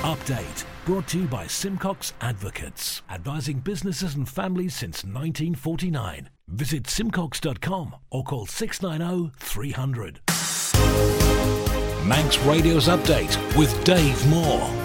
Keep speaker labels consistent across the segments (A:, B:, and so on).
A: Update brought to you by Simcocks Advocates, advising businesses and families since 1949. Visit simcocks.com or call 690 300. Manx Radio's Update with Dave Moore.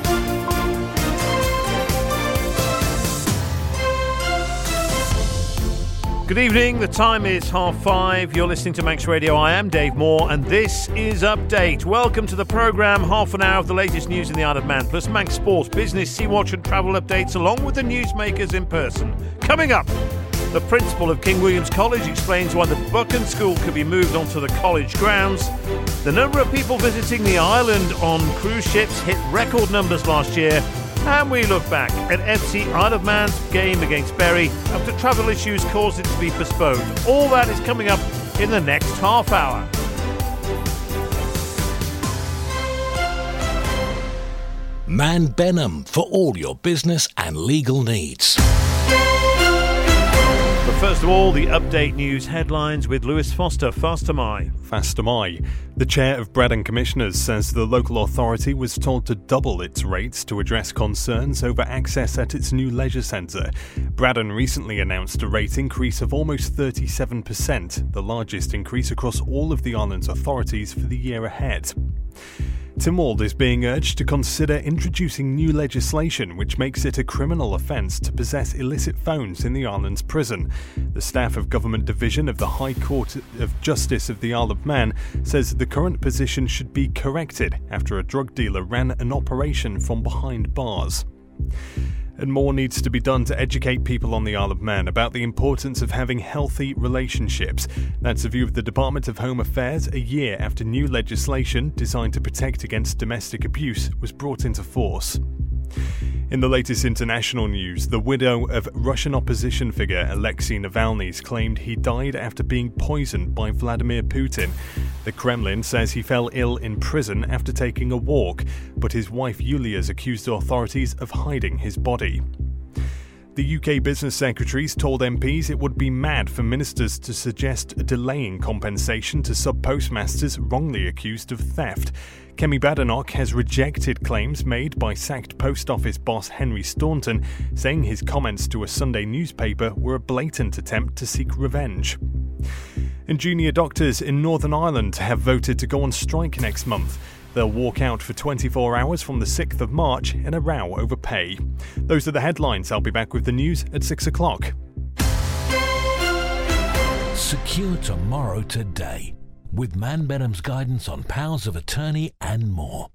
B: Good evening. The time is half five. You're listening to Manx Radio. I am Dave Moore, and this is Update. Welcome to the programme. Half an hour of the latest news in the Isle of Man, plus Manx sports, business, Sea Watch, and travel updates, along with the newsmakers in person. Coming up, the principal of King William's College explains why the Buchan School could be moved onto the college grounds. The number of people visiting the island on cruise ships hit record numbers last year, and we look back at FC Isle of Man's game against Bury after travel issues caused it to be postponed. All that is coming up in the next half hour.
A: Mann Benham for all your business and legal needs.
B: First of all, the update news headlines with Lewis Foster.
C: Fastyr mie. The chair of Braddan Commissioners says the local authority was told to double its rates to address concerns over access at its new leisure centre. Braddan recently announced a rate increase of almost 37%, the largest increase across all of the island's authorities for the year ahead. Tynwald is being urged to consider introducing new legislation which makes it a criminal offence to possess illicit phones in the island's prison. The staff of Government Division of the High Court of Justice of the Isle of Man says the current position should be corrected after a drug dealer ran an operation from behind bars and more needs to be done to educate people on the Isle of Man about the importance of having healthy relationships. That's a view of the Department of Home Affairs a year after new legislation designed to protect against domestic abuse was brought into force. In the latest international news, the widow of Russian opposition figure Alexei Navalny claimed he died after being poisoned by Vladimir Putin. The Kremlin says he fell ill in prison after taking a walk, but his wife Yulia's accused authorities of hiding his body. The UK Business Secretaries told MPs it would be mad for ministers to suggest delaying compensation to sub postmasters wrongly accused of theft. Kemi Badenoch has rejected claims made by sacked post office boss Henry Staunton, saying his comments to a Sunday newspaper were a blatant attempt to seek revenge. And junior doctors in Northern Ireland have voted to go on strike next month. They'll walk out for 24 hours from the 6th of March in a row over pay. Those are the headlines. I'll be back with the news at 6 o'clock.
A: Secure tomorrow today with Mann Benham's guidance on powers of attorney and more.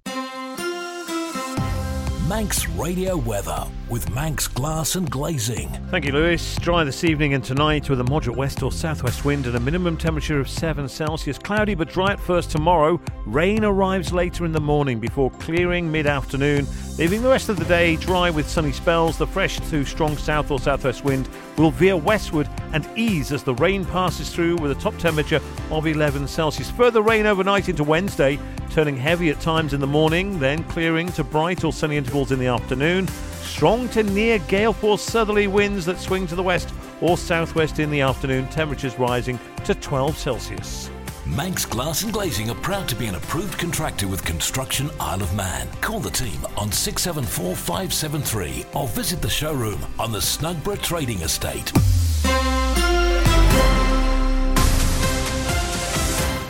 A: Manx Radio Weather with Manx Glass and Glazing.
B: Thank you, Lewis. Dry this evening and tonight with a moderate west or southwest wind and a minimum temperature of 7 Celsius. Cloudy but dry at first tomorrow. Rain arrives later in the morning before clearing mid afternoon, leaving the rest of the day dry with sunny spells. The fresh to strong south or southwest wind will veer westward and ease as the rain passes through with a top temperature of 11 Celsius. Further rain overnight into Wednesday, turning heavy at times in the morning, then clearing to bright or sunny intervals in the afternoon. Strong to near gale force southerly winds that swing to the west or southwest in the afternoon, temperatures rising to 12 Celsius.
A: Manx Glass and Glazing are proud to be an approved contractor with Construction Isle of Man. Call the team on 674 573 or visit the showroom on the Snugborough Trading Estate.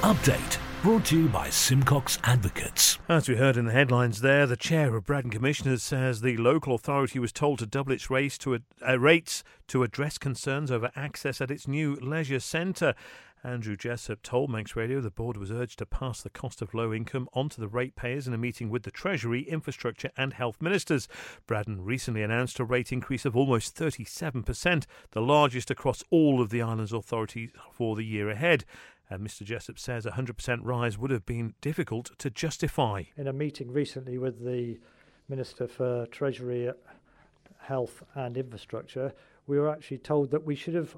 A: Update brought to you by Simcocks Advocates.
B: As we heard in the headlines there, the chair of Braddan Commissioners says the local authority was told to double its to, uh, rates to address concerns over access at its new leisure centre. Andrew Jessup told Manx Radio the board was urged to pass the cost of low income onto the ratepayers in a meeting with the Treasury, Infrastructure and Health Ministers. Braddan recently announced a rate increase of almost 37%, the largest across all of the island's authorities for the year ahead. And Mr. Jessup says a 100% rise would have been difficult to justify.
D: In a meeting recently with the Minister for Treasury, Health and Infrastructure, we were actually told that we should have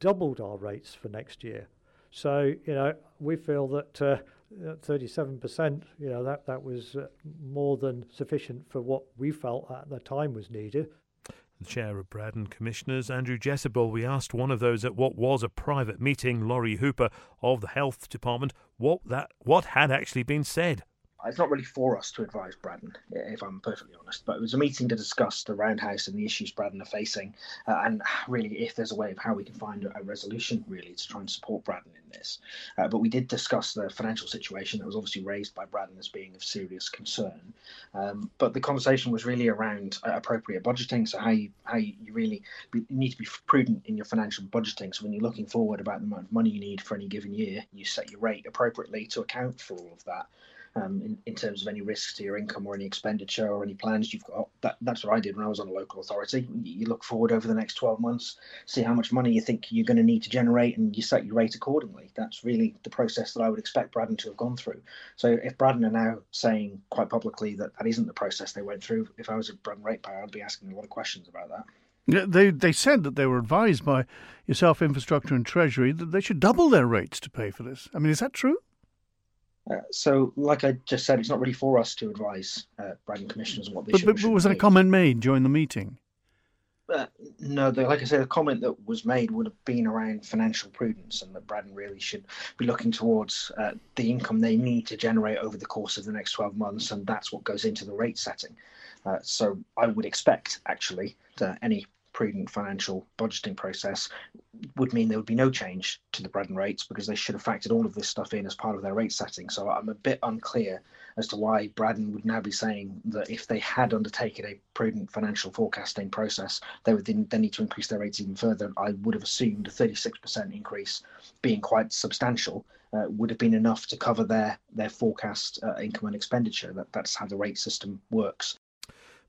D: doubled our rates for next year. So, you know, we feel that uh, 37%, you know, that, that was uh, more than sufficient for what we felt at the time was needed.
B: The chair of Braddan Commissioners, Andrew Jessup, we asked one of those at what was a private meeting, Lawrie Hooper of the Health Department, what that what had actually been said.
E: It's not really for us to advise Braddan, if I'm perfectly honest. But it was a meeting to discuss the roundhouse and the issues Braddan are facing, uh, and really if there's a way of how we can find a, resolution, really, to try and support Braddan in this. Uh, but we did discuss the financial situation that was obviously raised by Braddan as being of serious concern. Um, but the conversation was really around uh, appropriate budgeting, so how you how you really be, you need to be prudent in your financial budgeting. So when you're looking forward about the amount of money you need for any given year, you set your rate appropriately to account for all of that um, in, in terms of any risks to your income or any expenditure or any plans you've got. That, that's what I did when I was on a local authority. You look forward over the next 12 months, see how much money you think you're going to need to generate, and you set your rate accordingly. That's really the process that I would expect Braddan to have gone through. So if Braddan are now saying quite publicly that that isn't the process they went through, if I was a Braddan ratepayer, I'd be asking a lot of questions about that.
F: They they said that they were advised by yourself, infrastructure and treasury, that they should double their rates to pay for this. I mean, is that true?
E: Uh, so, like I just said, it's not really for us to advise uh, Braddan commissioners on what they
F: but,
E: should.
F: But, but was that a comment made during the meeting?
E: Uh, no, the, like I said, the comment that was made would have been around financial prudence, and that Braddan really should be looking towards uh, the income they need to generate over the course of the next 12 months, and that's what goes into the rate setting. Uh, so I would expect, actually, that any prudent financial budgeting process would mean there would be no change to the Braddan rates because they should have factored all of this stuff in as part of their rate setting. So I'm a bit unclear as to why Braddan would now be saying that if they had undertaken a prudent financial forecasting process, they would then, then need to increase their rates even further. I would have assumed a 36% increase being quite substantial. Uh, would have been enough to cover their their forecast uh, income and expenditure. That that's how the rate system works.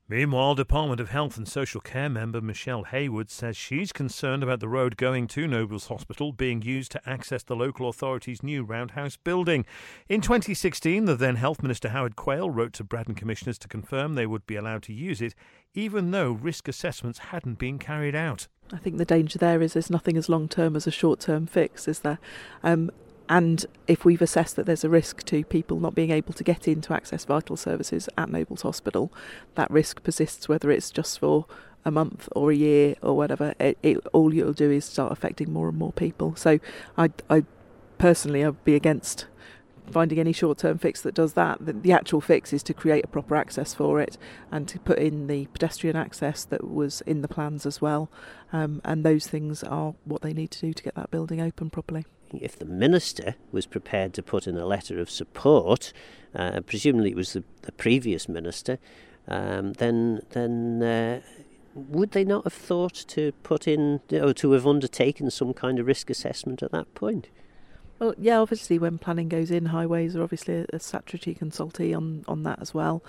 B: Meanwhile, Department of Health and Social Care member Michelle Haywood says she's concerned about the road going to Nobles Hospital being used to access the local authority's new roundhouse building. In 2016, the then Health Minister Howard Quayle wrote to Braddan Commissioners to confirm they would be allowed to use it, even though risk assessments hadn't been carried out.
G: I think the danger there is there's nothing as long term as a short term fix, is there? Um, and if we've assessed that there's a risk to people not being able to get in to access vital services at Nobles Hospital, that risk persists whether it's just for a month or a year or whatever. It, it, all you'll do is start affecting more and more people. So I, I personally, I'd be against finding any short-term fix that does that. The, the, actual fix is to create a proper access for it and to put in the pedestrian access that was in the plans as well. Um, and those things are what they need to do to get that building open properly
H: if the minister was prepared to put in a letter of support, uh, presumably it was the, the previous minister, um, then then uh, would they not have thought to put in or to have undertaken some kind of risk assessment at that point?
G: Well, yeah, obviously when planning goes in, highways are obviously a, a statutory consultee on, on that as well.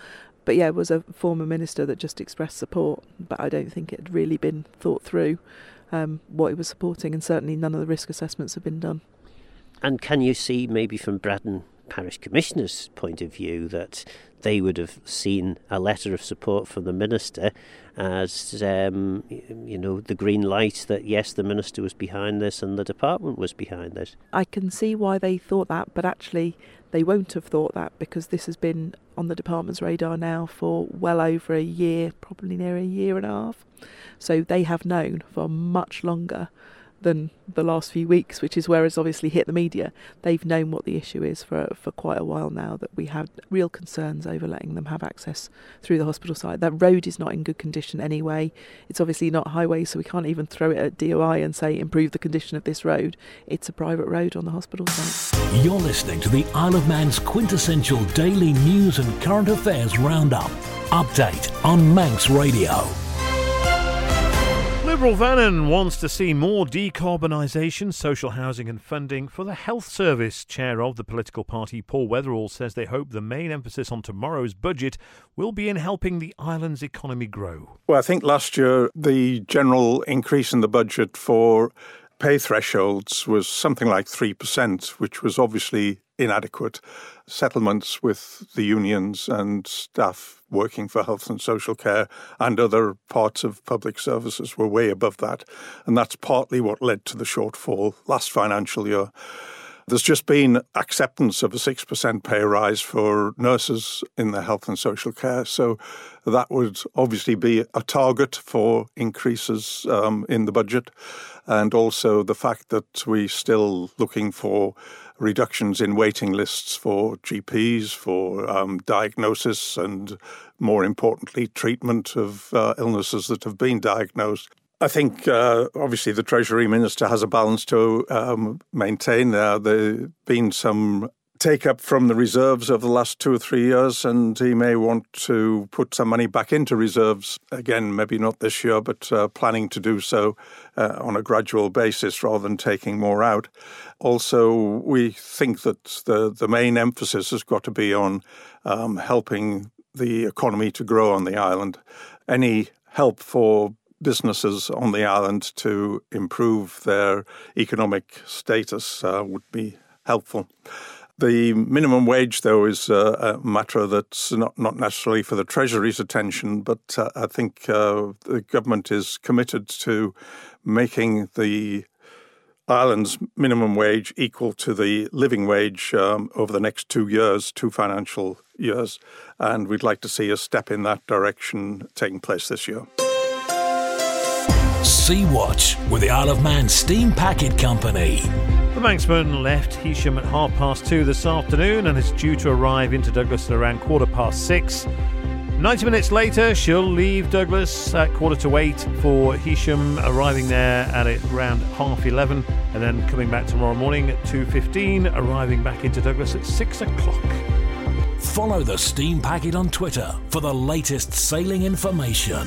G: But yeah, it was a former minister that just expressed support, but I don't think it had really been thought through um, what he was supporting, and certainly none of the risk assessments have been done.
H: And can you see, maybe from Braddan Parish Commissioner's point of view, that they would have seen a letter of support from the minister as, um, you know, the green light that yes, the minister was behind this and the department was behind this?
G: I can see why they thought that, but actually, they won't have thought that because this has been on the department's radar now for well over a year, probably near a year and a half. So they have known for much longer than the last few weeks, which is where it's obviously hit the media. They've known what the issue is for for quite a while now. That we have real concerns over letting them have access through the hospital site. That road is not in good condition anyway. It's obviously not highway, so we can't even throw it at DOI and say improve the condition of this road. It's a private road on the hospital site.
A: You're listening to the Isle of Man's quintessential daily news and current affairs roundup. Update on Manx Radio.
B: Liberal Vannin wants to see more decarbonisation, social housing and funding for the health service. Chair of the political party, Paul Weatherall, says they hope the main emphasis on tomorrow's budget will be in helping the island's economy grow.
I: Well, I think last year the general increase in the budget for pay thresholds was something like 3%, which was obviously inadequate. Settlements with the unions and staff working for health and social care and other parts of public services were way above that. And that's partly what led to the shortfall last financial year. There's just been acceptance of a 6% pay rise for nurses in the health and social care. So that would obviously be a target for increases um, in the budget. And also the fact that we're still looking for reductions in waiting lists for GPs, for um, diagnosis, and more importantly, treatment of uh, illnesses that have been diagnosed. I think uh, obviously the Treasury Minister has a balance to um, maintain. Uh, there have been some take up from the reserves over the last two or three years, and he may want to put some money back into reserves again, maybe not this year, but uh, planning to do so uh, on a gradual basis rather than taking more out. Also, we think that the, the main emphasis has got to be on um, helping the economy to grow on the island. Any help for businesses on the island to improve their economic status uh, would be helpful. The minimum wage, though, is uh, a matter that's not, not necessarily for the Treasury's attention, but uh, I think uh, the government is committed to making the island's minimum wage equal to the living wage um, over the next two years, two financial years. And we'd like to see a step in that direction taking place this year.
A: Sea Watch with the Isle of Man Steam Packet Company.
B: The Manxman left Heysham at half past two this afternoon and is due to arrive into Douglas at around quarter past six. 90 minutes later, she'll leave Douglas at quarter to eight for Heysham, arriving there at around half 11 and then coming back tomorrow morning at 2.15, arriving back into Douglas at 6 o'clock.
A: Follow the Steam Packet on Twitter for the latest sailing information.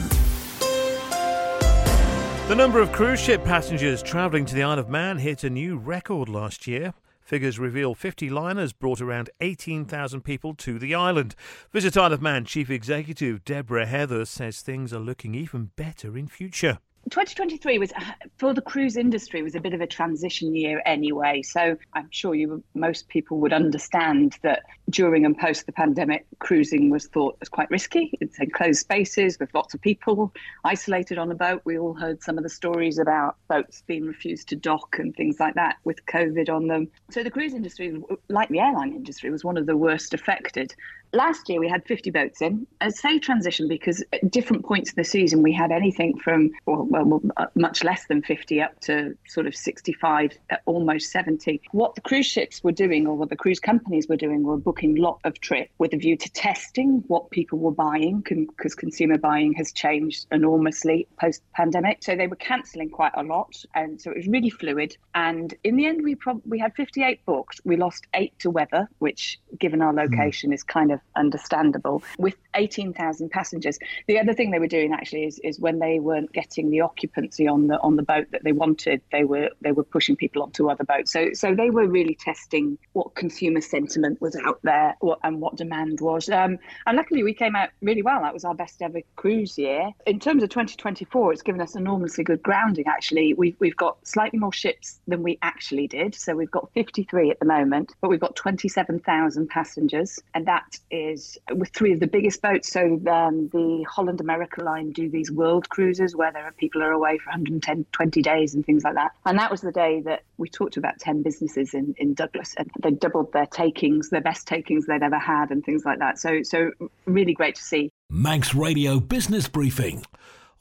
B: The number of cruise ship passengers travelling to the Isle of Man hit a new record last year. Figures reveal 50 liners brought around 18,000 people to the island. Visit Isle of Man Chief Executive Deborah Heather says things are looking even better in future.
J: 2023 was uh, for the cruise industry was a bit of a transition year anyway. So i'm sure you most people would understand that during and post the pandemic cruising was thought as quite risky. It's enclosed spaces with lots of people isolated on a boat. We all heard some of the stories about boats being refused to dock and things like that with covid on them. So the cruise industry like the airline industry was one of the worst affected last year we had 50 boats in. I say transition because at different points in the season we had anything from well, well, uh, much less than 50 up to sort of 65, uh, almost 70. What the cruise ships were doing, or what the cruise companies were doing, were booking lot of trips with a view to testing what people were buying, because consumer buying has changed enormously post pandemic. So they were cancelling quite a lot, and so it was really fluid. And in the end, we prob- we had 58 booked. We lost eight to weather, which, given our hmm. location, mm. is kind of understandable. With 18,000 passengers, the other thing they were doing actually is, is when they weren't getting the occupancy on the on the boat that they wanted, they were they were pushing people onto other boats. So so they were really testing what consumer sentiment was out there what, and what demand was. Um, and luckily, we came out really well. That was our best ever cruise year. In terms of 2024, it's given us enormously good grounding. Actually, we've we've got slightly more ships than we actually did. So we've got 53 at the moment, but we've got 27,000 passengers, and that is with three of the biggest boats. So um, the Holland America line do these world cruises where there are people are away for 110, 20 days and things like that. And that was the day that we talked to about 10 businesses in, in Douglas and they doubled their takings, their best takings they'd ever had and things like that. So, so really great to see.
A: Manx Radio Business Briefing.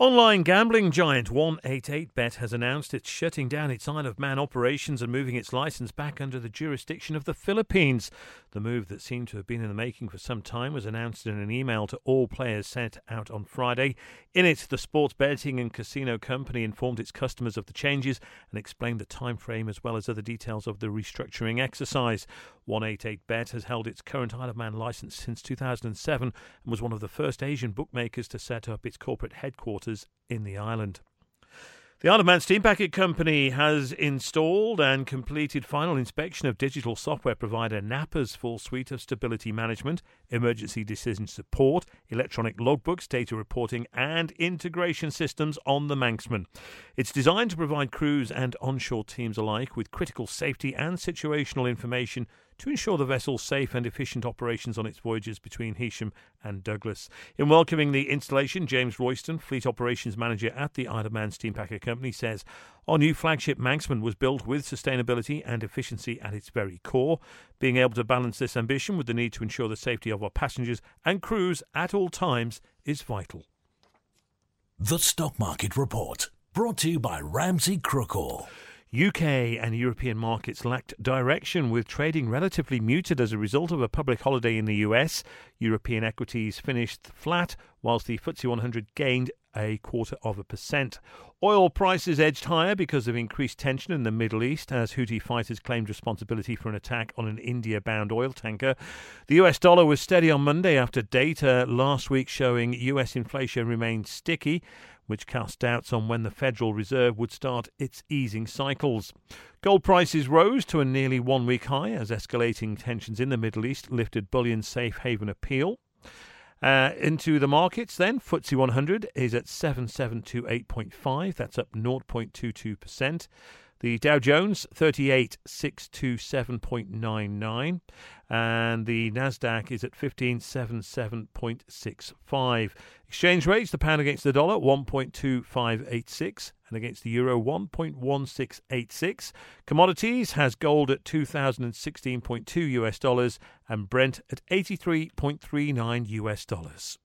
B: Online gambling giant 188bet has announced it's shutting down its Isle of Man operations and moving its license back under the jurisdiction of the Philippines. The move that seemed to have been in the making for some time was announced in an email to all players sent out on Friday. In it, the sports betting and casino company informed its customers of the changes and explained the time frame as well as other details of the restructuring exercise. 188bet has held its current Isle of Man license since 2007 and was one of the first Asian bookmakers to set up its corporate headquarters in the island. The Isle of Man Steam Packet Company has installed and completed final inspection of digital software provider NAPA's full suite of stability management, emergency decision support, electronic logbooks, data reporting, and integration systems on the Manxman. It's designed to provide crews and onshore teams alike with critical safety and situational information to ensure the vessel's safe and efficient operations on its voyages between Heysham and Douglas. In welcoming the installation, James Royston, Fleet Operations Manager at the Isle of Man Steam Packet Company, says our new flagship Manxman was built with sustainability and efficiency at its very core. Being able to balance this ambition with the need to ensure the safety of our passengers and crews at all times is vital.
A: The Stock Market Report, brought to you by Ramsey Crookall.
B: UK and European markets lacked direction, with trading relatively muted as a result of a public holiday in the US. European equities finished flat, whilst the FTSE 100 gained a quarter of a percent. Oil prices edged higher because of increased tension in the Middle East as Houthi fighters claimed responsibility for an attack on an India bound oil tanker. The US dollar was steady on Monday after data last week showing US inflation remained sticky which cast doubts on when the Federal Reserve would start its easing cycles. Gold prices rose to a nearly one week high as escalating tensions in the Middle East lifted bullion's safe haven appeal. Uh, into the markets then, FTSE 100 is at 7728.5, that's up 0.22%. The Dow Jones 38627.99 and the Nasdaq is at 1577.65. Exchange rates the pound against the dollar 1.2586 and against the euro 1.1686. Commodities has gold at 2016.2 US dollars and Brent at 83.39 US dollars.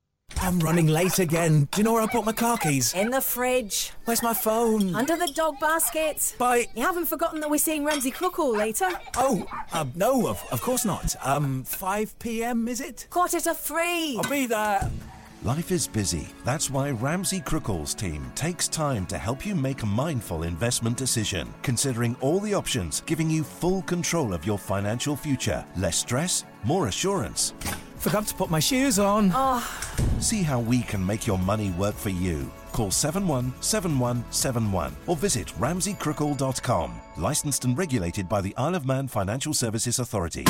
K: I'm running late again. Do you know where I put my car keys?
L: In the fridge.
K: Where's my phone?
L: Under the dog basket.
K: Bye.
L: You haven't forgotten that we're seeing Ramsey Crookall later?
K: Oh, uh, no, of, of course not. Um, 5 p.m., is it?
L: Quarter to three.
K: I'll be there.
M: Life is busy. That's why Ramsey Crookall's team takes time to help you make a mindful investment decision, considering all the options, giving you full control of your financial future. Less stress, more assurance.
K: Forgot to put my shoes on.
L: Oh.
M: See how we can make your money work for you. Call 717171 or visit ramseycrookall.com. Licensed and regulated by the Isle of Man Financial Services Authority.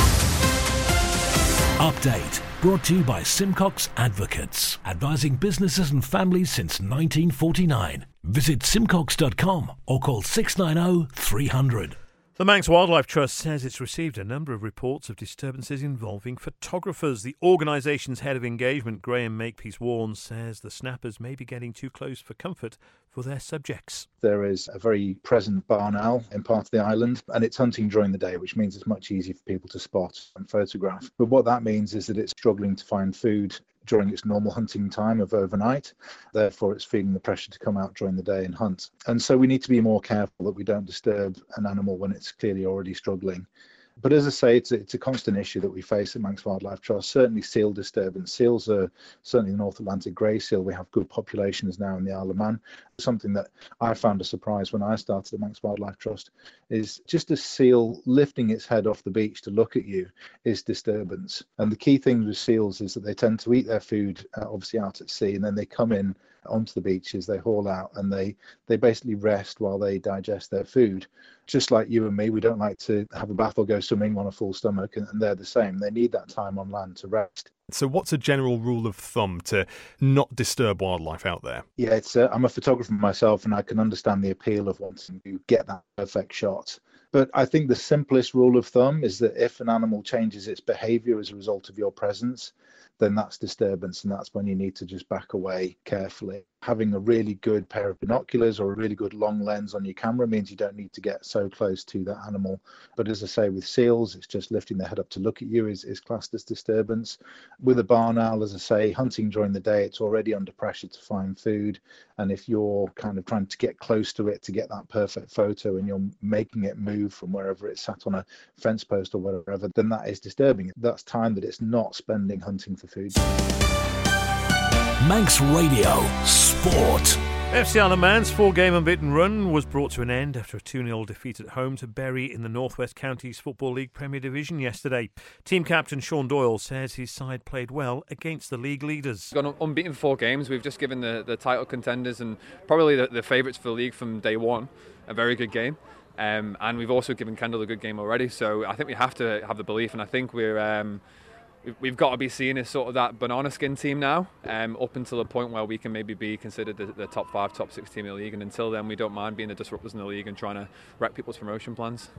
A: Update brought to you by Simcocks Advocates, advising businesses and families since 1949. Visit simcocks.com or call 690 300.
B: The Manx Wildlife Trust says it's received a number of reports of disturbances involving photographers. The organisation's head of engagement, Graham Makepeace Warren, says the snappers may be getting too close for comfort for their subjects.
N: There is a very present barn owl in part of the island, and it's hunting during the day, which means it's much easier for people to spot and photograph. But what that means is that it's struggling to find food during its normal hunting time of overnight. Therefore, it's feeling the pressure to come out during the day and hunt. And so we need to be more careful that we don't disturb an animal when it's clearly already struggling. But as I say, it's a, it's a constant issue that we face at Manx Wildlife Trust. Certainly, seal disturbance. Seals are certainly the North Atlantic grey seal. We have good populations now in the Isle of Man. Something that I found a surprise when I started at Manx Wildlife Trust is just a seal lifting its head off the beach to look at you is disturbance. And the key thing with seals is that they tend to eat their food, uh, obviously out at sea, and then they come in onto the beaches they haul out and they they basically rest while they digest their food. Just like you and me we don't like to have a bath or go swimming on a full stomach and, and they're the same. They need that time on land to rest.
C: So, what's a general rule of thumb to not disturb wildlife out there?
N: yeah it's uh, i'm a photographer myself and i can understand the appeal of wanting to get that perfect shot. But I think the simplest rule of thumb is that if an animal changes its behavior as a result of your presence, then that's disturbance, and that's when you need to just back away carefully. Having a really good pair of binoculars or a really good long lens on your camera means you don't need to get so close to that animal. But as I say, with seals, it's just lifting their head up to look at you is, is classed as disturbance. With a barn owl, as I say, hunting during the day, it's already under pressure to find food. And if you're kind of trying to get close to it to get that perfect photo and you're making it move from wherever it's sat on a fence post or wherever, then that is disturbing. That's time that it's not spending hunting for food.
A: Manx Radio Sport.
B: FC Isle Man's four game unbeaten run was brought to an end after a 2 0 defeat at home to Bury in the Northwest Counties Football League Premier Division yesterday. Team captain Sean Doyle says his side played well against the league leaders.
O: We've Gone unbeaten four games. We've just given the, the title contenders and probably the, the favourites for the league from day one a very good game. Um, and we've also given Kendal a good game already. So I think we have to have the belief, and I think we're. Um, we've got to be seen as sort of that banana skin team now, um, up until the point where we can maybe be considered the, the, top five, top six team in the league. And until then, we don't mind being the disruptors in the league and trying to wreck people's promotion plans.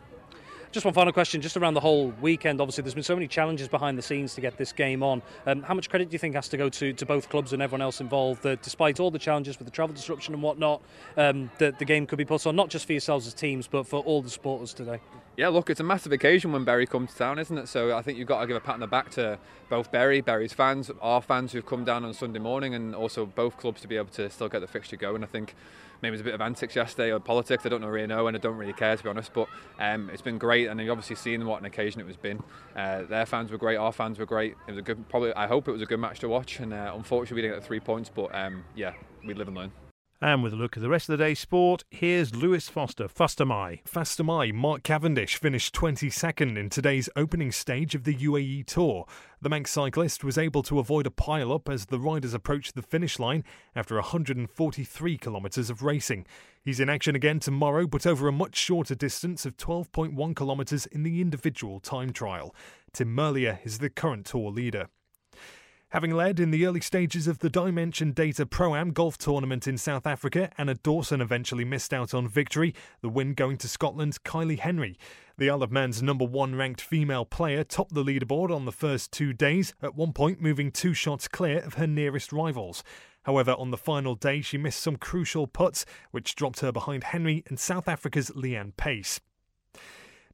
P: Just one final question, just around the whole weekend. Obviously, there's been so many challenges behind the scenes to get this game on. Um, how much credit do you think has to go to, to both clubs and everyone else involved that despite all the challenges with the travel disruption and whatnot, um, that the game could be put on, not just for yourselves as teams, but for all the supporters today?
O: Yeah, look, it's a massive occasion when Bury come to town, isn't it? So I think you've got to give a pat on the back to both Bury, Bury's fans, our fans who've come down on Sunday morning, and also both clubs to be able to still get the fixture going. I think maybe it was a bit of antics yesterday or politics. I don't know really know, and I don't really care to be honest. But um, it's been great, and you've obviously seen what an occasion it was been. Uh, their fans were great, our fans were great. It was a good, probably. I hope it was a good match to watch, and uh, unfortunately we didn't get the three points, but um, yeah, we live and learn.
B: And with a look at the rest of the day's sport, here's Lewis Foster, Fastyr mie.
C: Fastamai, Mark Cavendish finished 22nd in today's opening stage of the UAE Tour. The Manx cyclist was able to avoid a pile-up as the riders approached the finish line after 143 kilometres of racing. He's in action again tomorrow, but over a much shorter distance of 12.1 kilometres in the individual time trial. Tim Merlier is the current tour leader. Having led in the early stages of the Dimension Data Pro Am golf tournament in South Africa, Anna Dawson eventually missed out on victory, the win going to Scotland's Kylie Henry. The Isle of Man's number one ranked female player topped the leaderboard on the first two days, at one point moving two shots clear of her nearest rivals. However, on the final day, she missed some crucial putts, which dropped her behind Henry and South Africa's Lee-Anne Pace.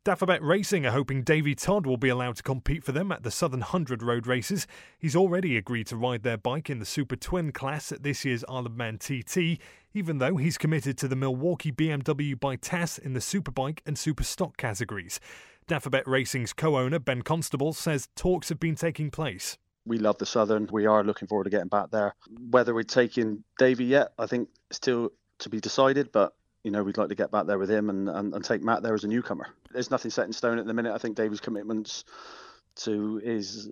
C: Dafabet Racing are hoping Davy Todd will be allowed to compete for them at the Southern 100 road races. He's already agreed to ride their bike in the Super Twin class at this year's Isle of Man TT, even though he's committed to the Milwaukee BMW by TAS in the Superbike and Super Stock categories. Dafabet Racing's co owner, Ben Constable, says talks have been taking place.
Q: We love the Southern. We are looking forward to getting back there. Whether we're taking Davy yet, I think still to be decided, but you know, we'd like to get back there with him and, and, and take Matt there as a newcomer. There's nothing set in stone at the minute. I think Davy's commitments to his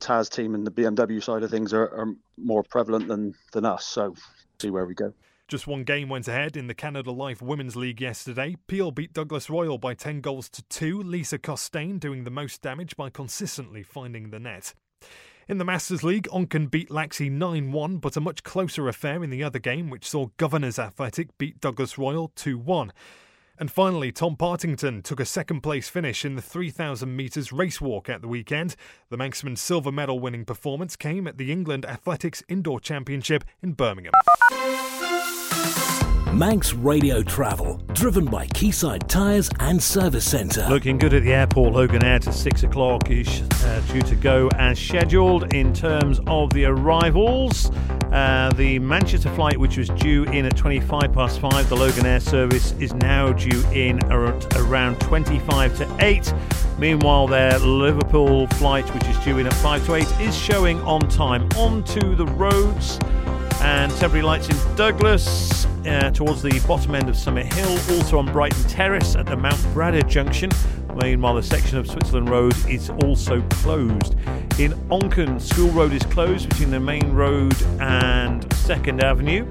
Q: TAS team and the BMW side of things are, are more prevalent than, than us. So see where we go.
C: Just one game went ahead in the Canada Life Women's League yesterday. Peel beat Douglas Royal by 10 goals to 2, Lisa Costain doing the most damage by consistently finding the net. In the Masters League, Onchan beat Laxey 9 1, but a much closer affair in the other game, which saw Governors Athletic beat Douglas Royal 2 1. And finally, Tom Partington took a second place finish in the 3,000 metres race walk at the weekend. The Manxman's silver medal winning performance came at the England Athletics Indoor Championship in Birmingham.
A: Manx Radio Travel, driven by Quayside Tyres and Service Centre.
B: Looking good at the airport. Loganair to 6 o'clock is uh, due to go as scheduled in terms of the arrivals. Uh, the Manchester flight, which was due in at 25 past 5, the Loganair service is now due in at around 25 to 8. Meanwhile, their Liverpool flight, which is due in at 5 to 8, is showing on time. Onto the roads and temporary lights in Douglas uh, towards the bottom end of Summerhill, also on Brighton Terrace at the Mount Bradder junction. Meanwhile, the section of Switzerland Road is also closed. In Onchan, School Road is closed between the main road and 2nd Avenue.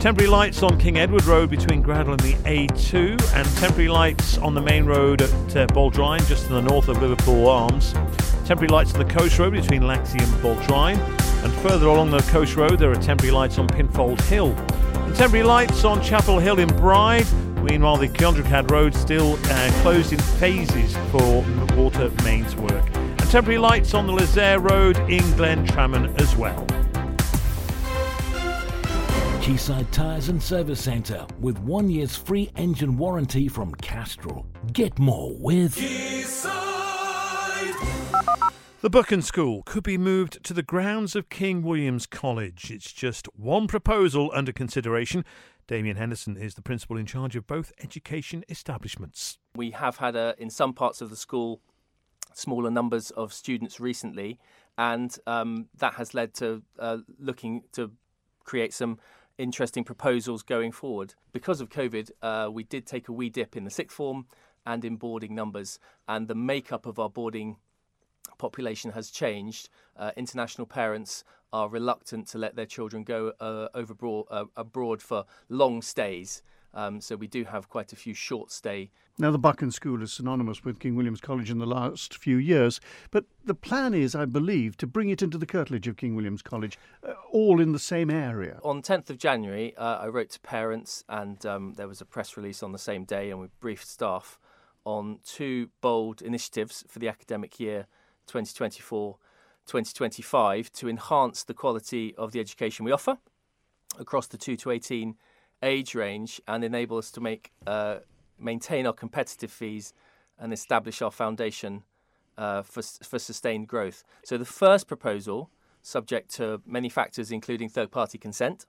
B: Temporary lights on King Edward Road between Groudle and the A2, and temporary lights on the main road at uh, just to the north of Liverpool Arms. Temporary lights on the coast road between Laxey and Baldrine. And further along the coast road, there are temporary lights on Pinfold Hill. And temporary lights on Chapel Hill in Bride. Meanwhile, the Keondricad Road still uh, closed in phases for water mains work. And temporary lights on the Lezayre Road in Glen Tramon as well.
A: Quayside Tyres and Service Centre with one year's free engine warranty from Castrol. Get more with.
B: The Buchan School could be moved to the grounds of King William's College. It's just one proposal under consideration. Damien Henderson is the principal in charge of both education establishments.
R: We have had, a, in some parts of the school, smaller numbers of students recently, and um, that has led to uh, looking to create some interesting proposals going forward. Because of COVID, uh, we did take a wee dip in the sixth form and in boarding numbers, and the makeup of our boarding population has changed. Uh, international parents are reluctant to let their children go uh, overbroad, uh, abroad for long stays. Um, so we do have quite a few short stay.
F: Now, the Buchan School is synonymous with King William's College in the last few years, but the plan is, I believe, to bring it into the curtilage of King William's College, uh, all in the same area.
R: On 10th of January, uh, I wrote to parents, and um, there was a press release on the same day, and we briefed staff on two bold initiatives for the academic year 2024 2025 to enhance the quality of the education we offer across the 2 to 18 age range and enable us to make uh, maintain our competitive fees and establish our foundation uh, for, for sustained growth. So the first proposal, subject to many factors including third party consent,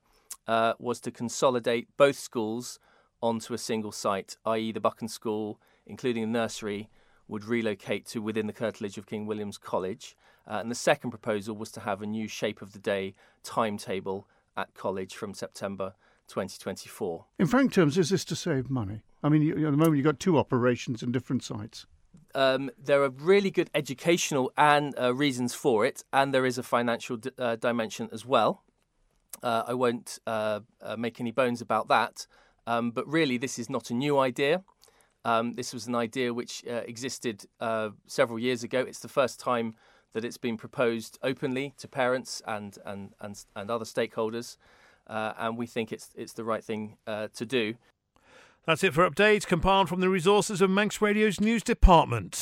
R: uh, was to consolidate both schools onto a single site, i.e., the Buchan School, including the nursery, would relocate to within the curtilage of King William's College. Uh, and the second proposal was to have a new shape of the day timetable at college from September 2024.
F: In frank terms, is this to save money? I mean, you, at the moment you've got two operations in different sites.
R: Um, there are really good educational and uh, reasons for it, and there is a financial d- uh, dimension as well. Uh, I won't uh, uh, make any bones about that. Um, but really, this is not a new idea. Um, this was an idea which uh, existed several years ago. It's the first time that it's been proposed openly to parents and and and, and other stakeholders, and we think it's it's the right thing to do.
B: That's it for updates compiled from the resources of Manx Radio's news department.